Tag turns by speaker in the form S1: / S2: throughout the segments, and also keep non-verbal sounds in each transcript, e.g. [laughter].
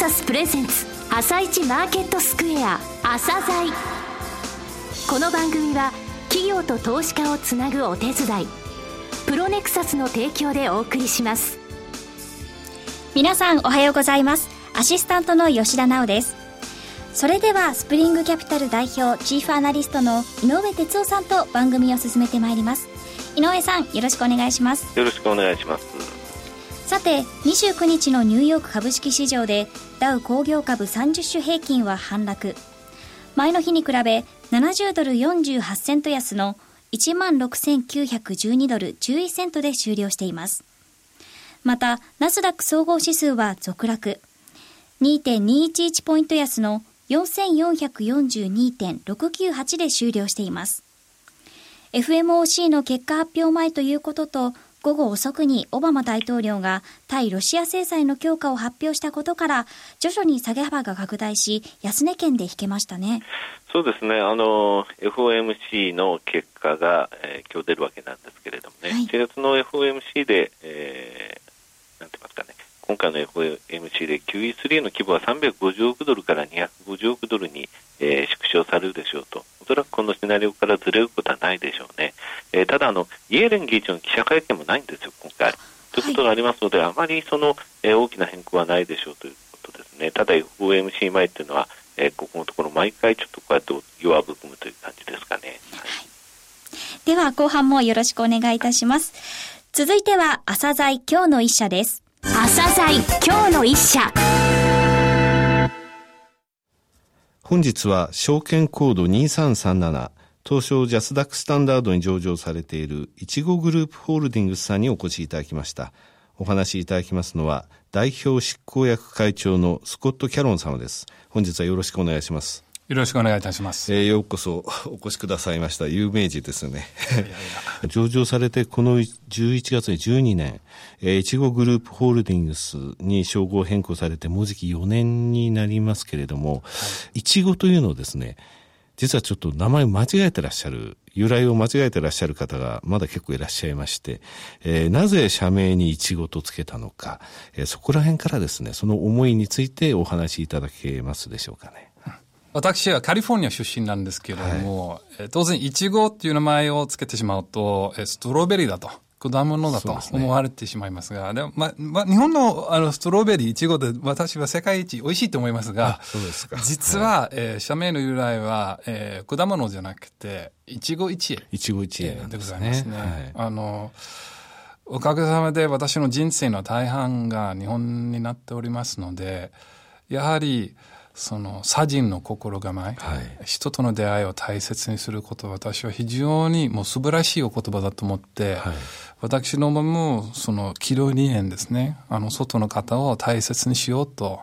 S1: サスプレゼンツ朝一マーケットスクエア朝鮮この番組は企業と投資家をつなぐお手伝いプロネクサスの提供でお送りします。
S2: 皆さんおはようございます。アシスタントの吉田直です。それではスプリングキャピタル代表チーフアナリストの井上哲夫さんと番組を進めてまいります。井上さんよろしくお願いします。
S3: よろしくお願いします。
S2: さて29日のニューヨーク株式市場でダウ工業株30種平均は反落。前の日に比べ70ドル48セント安の16,912ドル11セントで終了しています。またナスダック総合指数は続落。2.211ポイント安の4442.698で終了しています。FMOC の結果発表前ということと午後遅くにオバマ大統領が対ロシア制裁の強化を発表したことから徐々に下げ幅が拡大し安値圏で引けましたね。
S3: そうですね。あの FOMC の結果が、えー、今日出るわけなんですけれどもね、はい、1月の FOMC で、えー、なんて言いますかね。今回の FOMC で QE3 の規模は350億ドルから250億ドルに、えー、縮小されるでしょうと、おそらくこのシナリオからずれることはないでしょうね。えー、ただあの、イエレン議長の記者会見もないんですよ、今回。ということがありますので、はい、あまりその、えー、大きな変更はないでしょうということですね。ただ FOMC 前っていうのは、えー、ここのところ毎回ちょっとこうやって弱含むという感じですかね。はい、
S2: では後半もよろしくお願いいたします。続いては朝鮮今日の一社です。
S1: 朝鮮今日の一社
S4: 本日は証券コード2337東証ジャスダックスタンダードに上場されているいちごグループホールディングスさんにお越しいただきましたお話しいただきますのは代表執行役会長のスコット・キャロン様です本日はよろしくお願いします
S5: よろしくお願いいたします。
S4: えー、ようこそ [laughs] お越しくださいました。有名人ですね。[laughs] 上場されてこの11月に12年、えー、いちごグループホールディングスに称号変更されてもうじき4年になりますけれども、いちごというのをですね、実はちょっと名前間違えてらっしゃる、由来を間違えてらっしゃる方がまだ結構いらっしゃいまして、えー、なぜ社名にいちごとつけたのか、えー、そこら辺からですね、その思いについてお話しいただけますでしょうかね。
S5: 私はカリフォルニア出身なんですけれども、はい、当然、イチゴっていう名前を付けてしまうと、ストロベリーだと。果物だと思われてしまいますが、で、ね、も、ま、ま、日本のあのストロベリー、イチゴで私は世界一美味しいと思いますが、
S4: すか
S5: 実は、はい、えー、社名の由来は、えー、果物じゃなくて、イチゴ一会。
S4: イチゴ一会、
S5: ね、でございますね。はい、あの、おかげさまで私の人生の大半が日本になっておりますので、やはり、その左人の心構え、はい、人との出会いを大切にすることは私は非常にもう素晴らしいお言葉だと思って、はい、私のもその軌道理念ですね。あの外の方を大切にしようと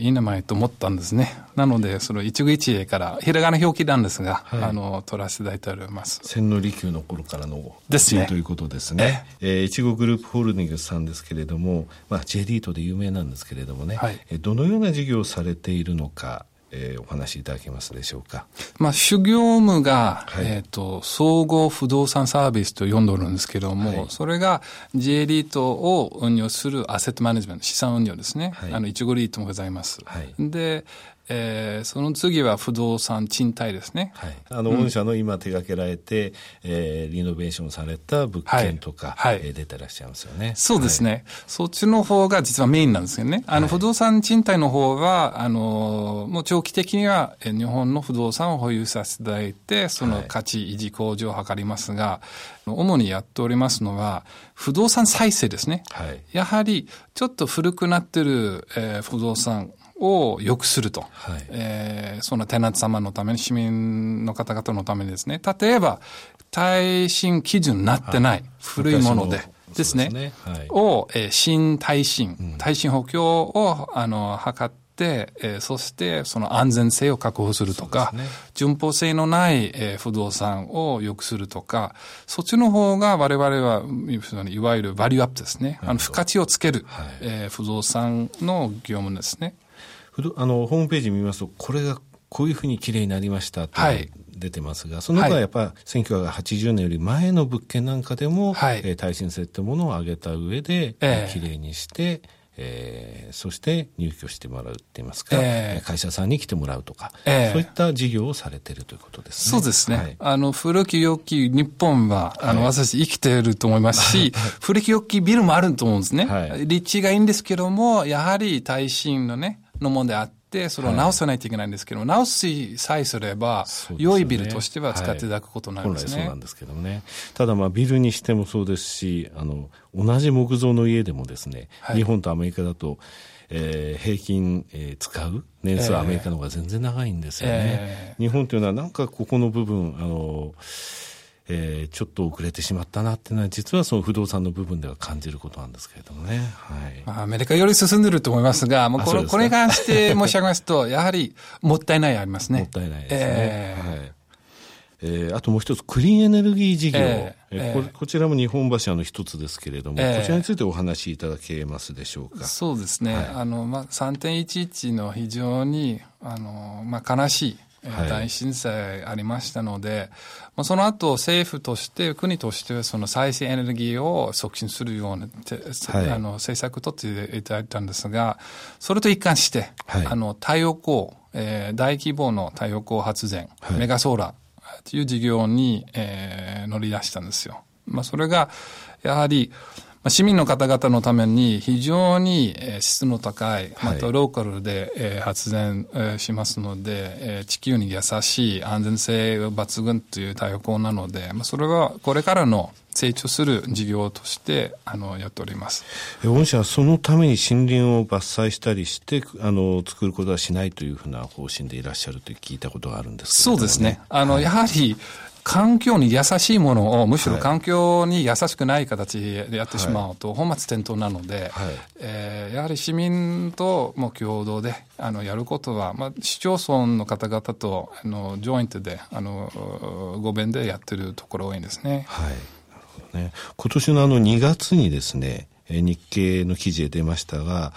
S5: いい名前と思ったんですね。なので、その一期一会から、ひらがな表記なんですが、はい、あの、取らせていただいております。
S4: 千利休の頃からのですね。ということですね。えー、いちごグループホールディングスさんですけれども、まあ、J リートで有名なんですけれどもね、はい、どのような事業をされているのか、えー、お話しいただけますでしょうか？
S5: まあ、主業務が、はい、えっ、ー、と、総合不動産サービスと呼んでおるんですけれども、はい、それが J リートを運用するアセットマネジメント、資産運用ですね。はい、あの、いちごリートもございます。はい、で、えー、その次は不動産賃貸ですね。
S4: はい。あの、御社の今手掛けられて、うん、えー、リノベーションされた物件とか、はい、えー、出てらっしゃいますよね。
S5: そうですね、はい、そっちの方が実はメインなんですよね。あの、不動産賃貸の方は、あの、もう長期的には、え日本の不動産を保有させていただいて、その価値維持向上を図りますが、主にやっておりますのは、不動産再生ですね。はい、やはり、ちょっと古くなってる、えー、不動産、を良くすると。はい、えー、そのテナント様のために、市民の方々のためにですね。例えば、耐震基準になってない、古いもので。ですね。すねはい、を、えー、新耐震、耐震補強を、あの、測って、えー、そしてその安全性を確保するとか、ね、順法性のない、えー、不動産を良くするとか、そっちの方が我々はいわゆるバリューアップですね。あの、付加値をつける、はい、えー、不動産の業務ですね。
S4: あのホームページ見ますと、これがこういうふうにきれいになりましたと、はい、出てますが、その他はやっぱり1980年より前の物件なんかでも、はい、えー、耐震性ってものを上げた上で、えー、きれいにして、えー、そして入居してもらうって言いますか、えー、会社さんに来てもらうとか、えー、そういった事業をされてるということです
S5: ね。そうですね。はい、あの、古き良き日本は、あの、はい、私生きていると思いますし、古き良きビルもあると思うんですね。はい、立地がいいんですけども、やはり耐震のね、のものであって、それを直さないといけないんですけども、はい、直しさえすれば、良いビルとしては使っていただくことになりますね。
S4: はい、そうなんですけどね。ただまあビルにしてもそうですし、あの、同じ木造の家でもですね、はい、日本とアメリカだと、えー、平均、えー、使う年数はアメリカの方が全然長いんですよね。えー、日本というのはなんかここの部分、あの、えー、ちょっと遅れてしまったなっていうのは、実はその不動産の部分では感じることなんですけれどもね。はい。
S5: まあ、アメリカより進んでると思いますが、もうこれ、これに関して申し上げますと、やはり [laughs] もったいないありますね。
S4: もったいないですね。えー、はい。えー、あともう一つ、クリーンエネルギー事業。えー、えー、ここちらも日本橋の一つですけれども、えー、こちらについてお話しいただけますでしょうか？
S5: そうですね。はい、あの、まあ、3.11の非常に、あの、まあ、悲しい、大震災ありましたので、まあ、その後政府として国としてその再生エネルギーを促進するような、はい、あの政策を取っていただいたんですがそれと一貫して、はい、あの太陽光、えー、大規模の太陽光発電、はい、メガソーラーという事業に、えー、乗り出したんですよ。まあ、それがやはり市民の方々のために非常に質の高い、またローカルで発電しますので、地球に優しい安全性抜群という太陽光なので、それはこれからの成長する事業としてあのやっております。
S4: 御社はそのために森林を伐採したりしてあの作ることはしないというふうな方針でいらっしゃると聞いたことがあるんですけ
S5: ど、ね、そうですね。あの、はい、やはり環境に優しいものを、むしろ環境に優しくない形でやってしまうと、本末転倒なので、はい、えー、やはり市民とも共同であのやることは、まあ、市町村の方々とあのジョイントで、あのご弁でやってるところ多いんですね。
S4: はい、なるほどね。今年のあの2月にですね、日経の記事で出ましたが、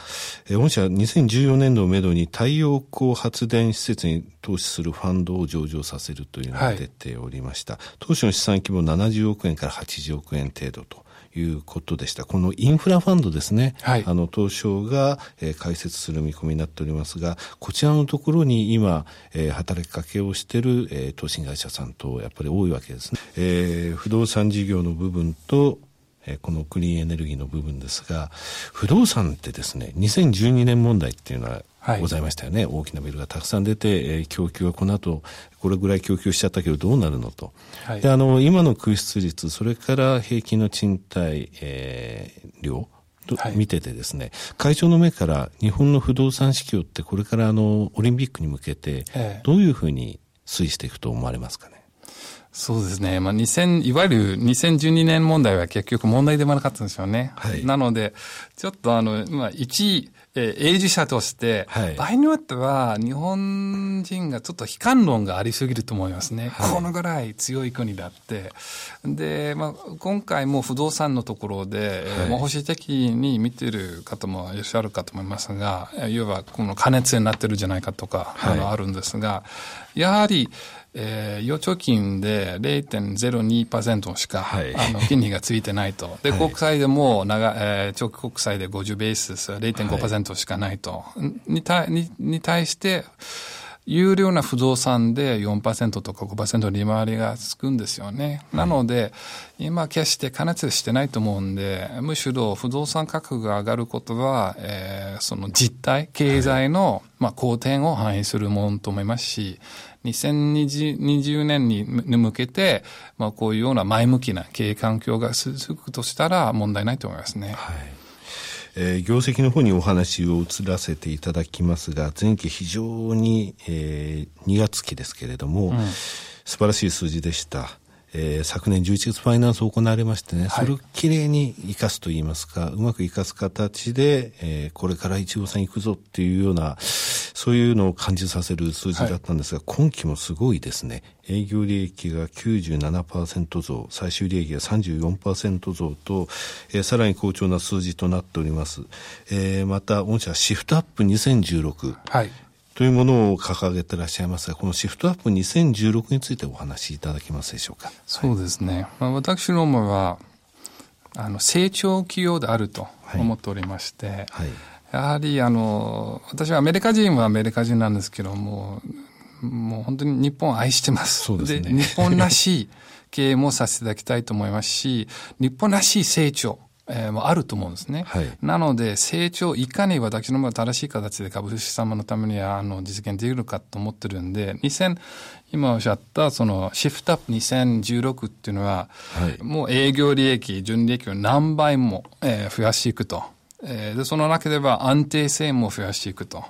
S4: 御社は2014年度をめどに太陽光発電施設に投資するファンドを上場させるというのが出ておりました。はい、当初の資産規模70億円から80億円程度と。いうことでした。このインフラファンドですね。はい、あの、東証が、えー、開設する見込みになっておりますが、こちらのところに今、えー、働きかけをしている、えー、投資会社さんとやっぱり多いわけですね。えー、不動産事業の部分と、えこのクリーンエネルギーの部分ですが、不動産ってですね、2012年問題っていうのはございましたよね。はい、大きなビルがたくさん出て、えー、供給はこの後、これぐらい供給しちゃったけどどうなるのと。はい、で、あの、今の空室率、それから平均の賃貸、えー、量、と見ててですね、はい、会長の目から日本の不動産市況ってこれからあのオリンピックに向けてどういうふうに推移していくと思われますかね？
S5: そうですね。まあ、2000、いわゆる2012年問題は結局問題でもなかったんですよね。はい、なので、ちょっとあの、まあ、一、えー、永住者として、はい、場合によっては日本人がちょっと悲観論がありすぎると思いますね。はい、このぐらい強い国だって。で、まあ、今回も不動産のところで、はい、保守的に見てる方もいらっしゃるかと思いますが、いわばこの加熱になってるんじゃないかとか、はい、あのあるんですが、やはり、えー、預貯金で0.02%しか、はい、あの金利がついてないと。で、国債でも長、えー、長期国債で50ベースです0.5%しかないと。はい、に対にに対して、有料な不動産で4%とか5%利回りがつくんですよね。なので、今決して加熱してないと思うんで、むしろ不動産価格が上がることは、えー、その実態、経済の、まあ、好転を反映するものと思いますし、2020年に向けて、まあ、こういうような前向きな経営環境が続くとしたら問題ないと思いますね。はい
S4: えー、業績の方にお話を移らせていただきますが、前期非常に、えー、2月期ですけれども、うん、素晴らしい数字でした。えー、昨年11月ファイナンス行われましてね、それをきれいに生かすといいますか、うまく生かす形で、えー、これから一号さん行くぞっていうような、そういうのを感じさせる数字だったんですが、はい、今期もすごいですね。営業利益が97%増、最終利益が34%増と、えー、さらに好調な数字となっております。えー、また、御社シフトアップ2016。はい。というものを掲げてらっしゃいますが、このシフトアップ2016についてお話しいただけますでしょうか？
S5: そうですね。まあ、私どもは、あの成長企業であると思っておりまして、はいはい、やはりあの私はアメリカ人はアメリカ人なんですけどももう本当に日本を愛してます。そうですね。で、日本らしい経営もさせていただきたいと思いますし、日本らしい成長。えー、もあると思うんですね。はい、なので、成長、いかに私の正しい形で株主様のためにあの実現できるかと思ってるんで、2000、今おっしゃったそのシフトアップ2016っていうのは、はい、もう営業利益、純利益を何倍も、えー、増やしていくと。えー、で、その中では安定性も増やしていくと。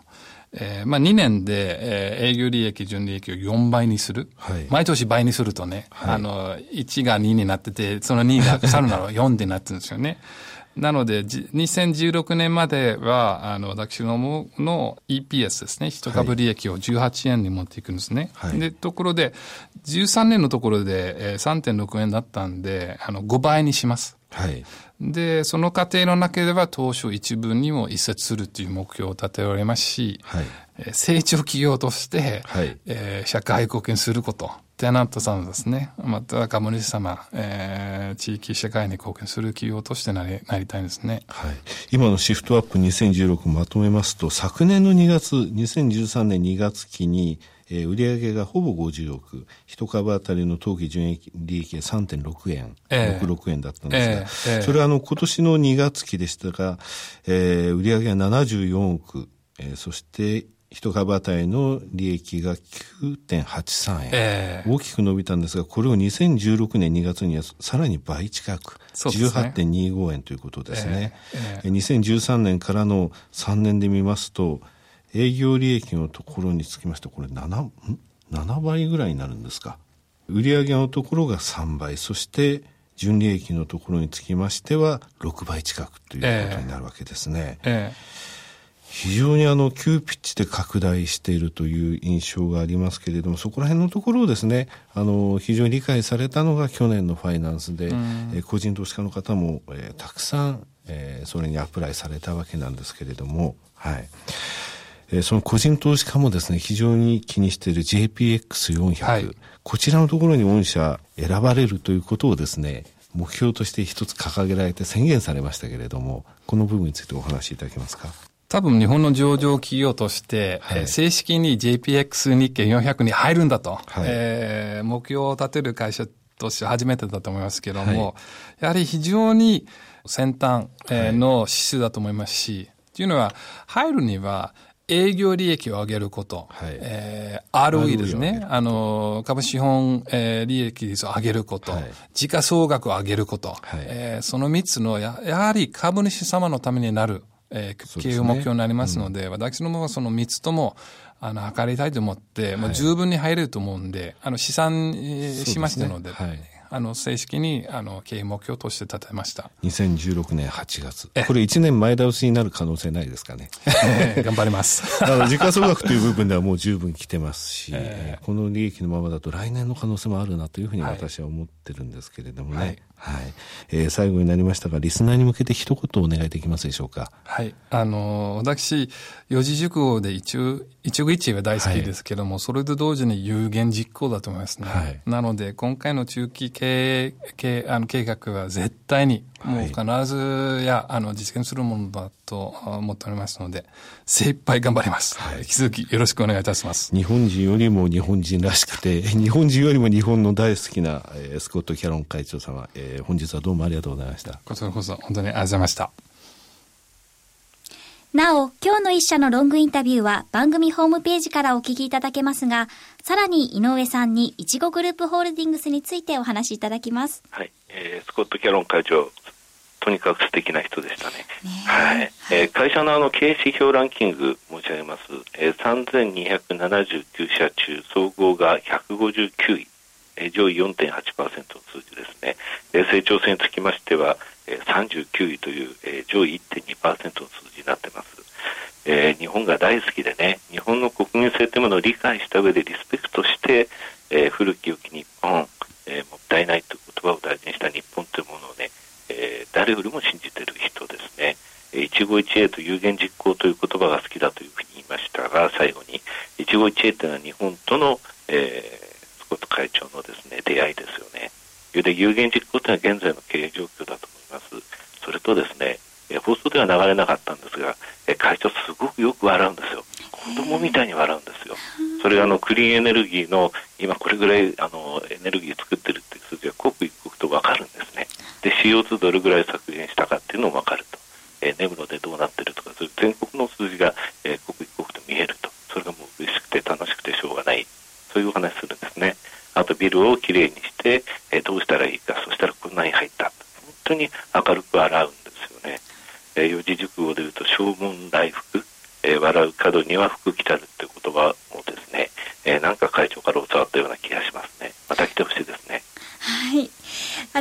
S5: えー、まあ2年で、えー、営業利益、純利益を4倍にする。はい、毎年倍にするとね、はい、あの、1が2になってて、その2が去るなら4 [laughs] でなってるんですよね。なので、2016年までは、あの、私どもの EPS ですね、一株利益を18円に持っていくんですね。はい、で、ところで、13年のところで、えー、3.6円だったんで、あの、5倍にします。はい。で、その過程の中では当初一部にも移設するという目標を立てられますし、はい、成長企業として、はい、えー、社会貢献すること、テナントさんですね、また株主様、えー、地域社会に貢献する企業としてなりなりたいですね。
S4: はい。今のシフトアップ2016まとめますと、昨年の2月、2013年2月期に、えー、売上がほぼ50億、一株当たりの当期純利益が3.6円、えー、66円だったんですが、えーえー、それはあの今年の2月期でしたが、えー、売上が74億、えー、そして一株当たりの利益が9.83円、えー、大きく伸びたんですが、これを2016年2月にはさらに倍近く、ね、18.25円ということですね。えーえー、2013年からの3年で見ますと、営業利益のところにつきましてこれ 7, 7倍ぐらいになるんですか。売上のところが3倍そして純利益のところにつきましては6倍近くということになるわけですね。ええ。非常にあの急ピッチで拡大しているという印象がありますけれどもそこら辺のところをですねあの非常に理解されたのが去年のファイナンスで、え個人投資家の方も、えー、たくさん、えー、それにアプライされたわけなんですけれどもはい。えその個人投資家もですね、非常に気にしている JPX400、はい、こちらのところに御社選ばれるということをですね、目標として一つ掲げられて宣言されましたけれども、この部分についてお話しいただけますか？
S5: 多分日本の上場企業として、はい、正式に JPX 日経400に入るんだと、はい、えー、目標を立てる会社として初めてだと思いますけれども、はい、やはり非常に先端、えの指数だと思いますし、というのは、入るには、営業利益を上げること、はい。えー、ROE ですね。あの、株資本、えー、利益率を上げること、はい、時価総額を上げること、はい。えー、その3つのや、やはり株主様のためになる、えー、経営目標になりますので、でねうん、私どもはその3つとも、あの、測りたいと思って、はい、もう十分に入れると思うんで、あの、試算しましたので、でねはいあの、正式に、あの、経営目標として立てました。
S4: 2016年8月。これ1年前倒しになる可能性ないですかね。[laughs]
S5: 頑張ります。
S4: あの、時価総額という部分ではもう十分来てますし、[laughs] えー、この利益のままだと来年の可能性もあるなというふうに私は思ってるんですけれどもね。はいはい。えー、最後になりましたが、リスナーに向けて一言お願いできますでしょうか？
S5: はい。あの、私、四字熟語で一応、一応一会は大好きですけども、はい、それと同時に有言実行だと思いますね。はい、なので、今回の中期経営、経あの計画は絶対に、もう必ずや、あの、実現するものだと思っておりますので、精一杯頑張ります。はい、引き続きよろしくお願いいたします。
S4: 日本人よりも日本人らしくて、[laughs] 日本人よりも日本の大好きな、えー、スコット・キャロン会長様、えー、本日はどうもありがとうございました。
S5: こちらこそ本当にありがとうございました。
S2: なお、今日の一社のロングインタビューは番組ホームページからお聞きいただけますが、さらに井上さんにいちごグループホールディングスについてお話しいただきます。
S3: はい。えー、スコット・キャロン会長、とにかく素敵な人でしたね。ねはい、はい、えー、会社のあの経営指標ランキング申し上げます。えー、3279社中、総合が159位。えー、上位4.8%の数字ですね。えー、成長性につきましては、えー、39位という、えー、上位1.2%の数字になってます。えー、日本が大好きでね、日本の国民性というものを理解した上でリスペクトして、えー、古き良き日本、えー、もったいないという言葉を大事にした日本というものをね、えー、誰よりも信じている人ですね。一期一会と有言実行という言葉が好きだというふうに言いましたが、最後に、一期一会というのは日本との、えー、スコット会長のですね、出会いですよね。で、有言実行というのは現在の経営状況だと思いますそれ。とですね、え放送では流れなかったんですが、え会長すごくよく笑うんですよ。子供みたいに笑うんですよ。それがあのクリーンエネルギーの今これぐらいあのエネルギー作ってるっていう数字が刻一刻と分かるんですね。で CO2 どれぐらい削減したかっていうのも分かると。えー、根室でどうなってるとか、そういう全国の数字が、えー、刻一刻と見えると。それがもう嬉しくて楽しくてしょうがない。そういうお話するんですね。あとビルをきれいにして、えー、どうしたらいいか、そしたらこんなに入った。本当に明るく笑うんですよね。えー、四字熟語で言うと、正門来福、えー、笑う角には福来たるって言葉もですね、えー、なんか会長から教わったような気がしますね。また来てほしいですね。
S2: はい。あり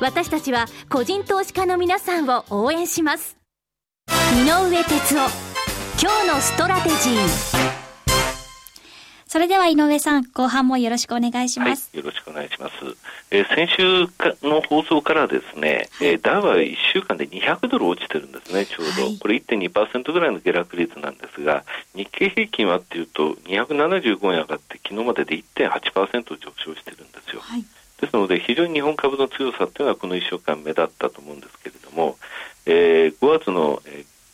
S1: 私たちは個人投資家の皆さんを応援します井上哲夫今日のストラテジー
S2: それでは井上さん、後半もよろしくお願いします。
S3: はい、よろしくお願いします。えー、先週の放送からですね、はい、えー、ダウは1週間で200ドル落ちてるんですね、ちょうど。はい、これ1.2%ぐらいの下落率なんですが、日経平均はっていうと、275円上がって、昨日までで1.8%上昇してるんですよ。はいですので、非常に日本株の強さというのはこの1週間目立ったと思うんですけれども、えー、5月の、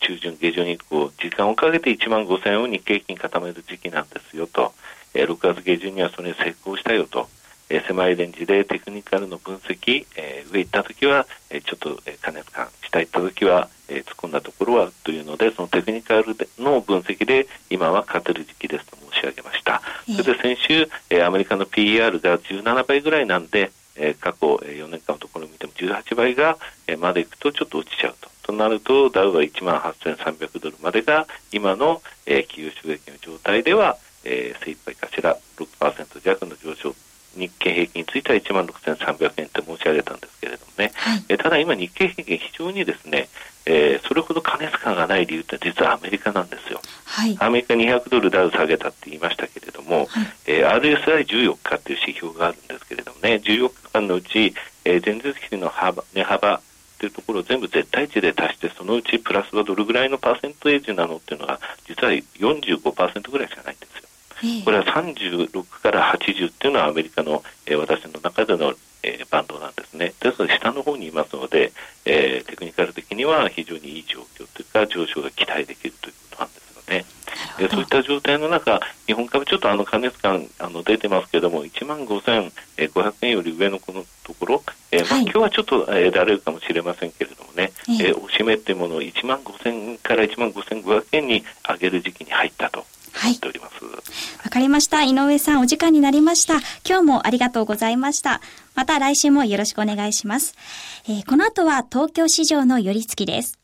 S3: 中旬、下旬以降、時間をかけて1万5000円を日経平均固める時期なんですよと。えー、6月下旬にはそれに成功したよと、えー、狭いレンジでテクニカルの分析、えー、上行った時は、えー、ちょっと、えー、加熱感、下行った時は、えー、突っ込んだところはというので、そのテクニカルの分析で今は勝てる時期ですと申し上げました。それで先週、えー、アメリカの PER が17倍ぐらいなんで、えー、過去4年間のところを見ても18倍が、えー、までいくとちょっと落ちちゃうと。となると、ダウは1万8300ドルまでが今の、えー、企業収益の状態では、えー、精一杯かしら6%弱の上昇。日経平均については1万6300円と申し上げたんですけれどもね、はい、えただ今、日経平均、非常にですね、えー、それほど過熱感がない理由って実はアメリカなんですよ、はい、アメリカ200ドルダウ下げたって言いましたけれども、はいえー、RSI14 日っていう指標があるんですけれどもね、14日間のうち、えー、前日比の幅値幅っていうところを全部絶対値で足して、そのうちプラスはどれぐらいのパーセントエージなのっていうのが、実は45%ぐらいしかないんですよ。これは36から80っていうのはアメリカの、えー、私の中での、えー、バンドなんですね。ですので下の方にいますので、えー、テクニカル的には非常にいい状況というか上昇が期待できるということなんですよね。でそういった状態の中、日本株ちょっとあの加熱感あの出てますけれども、1万5500円より上のこのところ、えー、まあ、今日はちょっと、えー、られるかもしれませんけれどもね、えー、おしめっていうものを1万5000から1万5500円に上げる時期に入ったとは
S2: い、かりました。井上さん、お時間になりました。今日もありがとうございました。また来週もよろしくお願いします。えー、この後は東京市場の寄り付きです。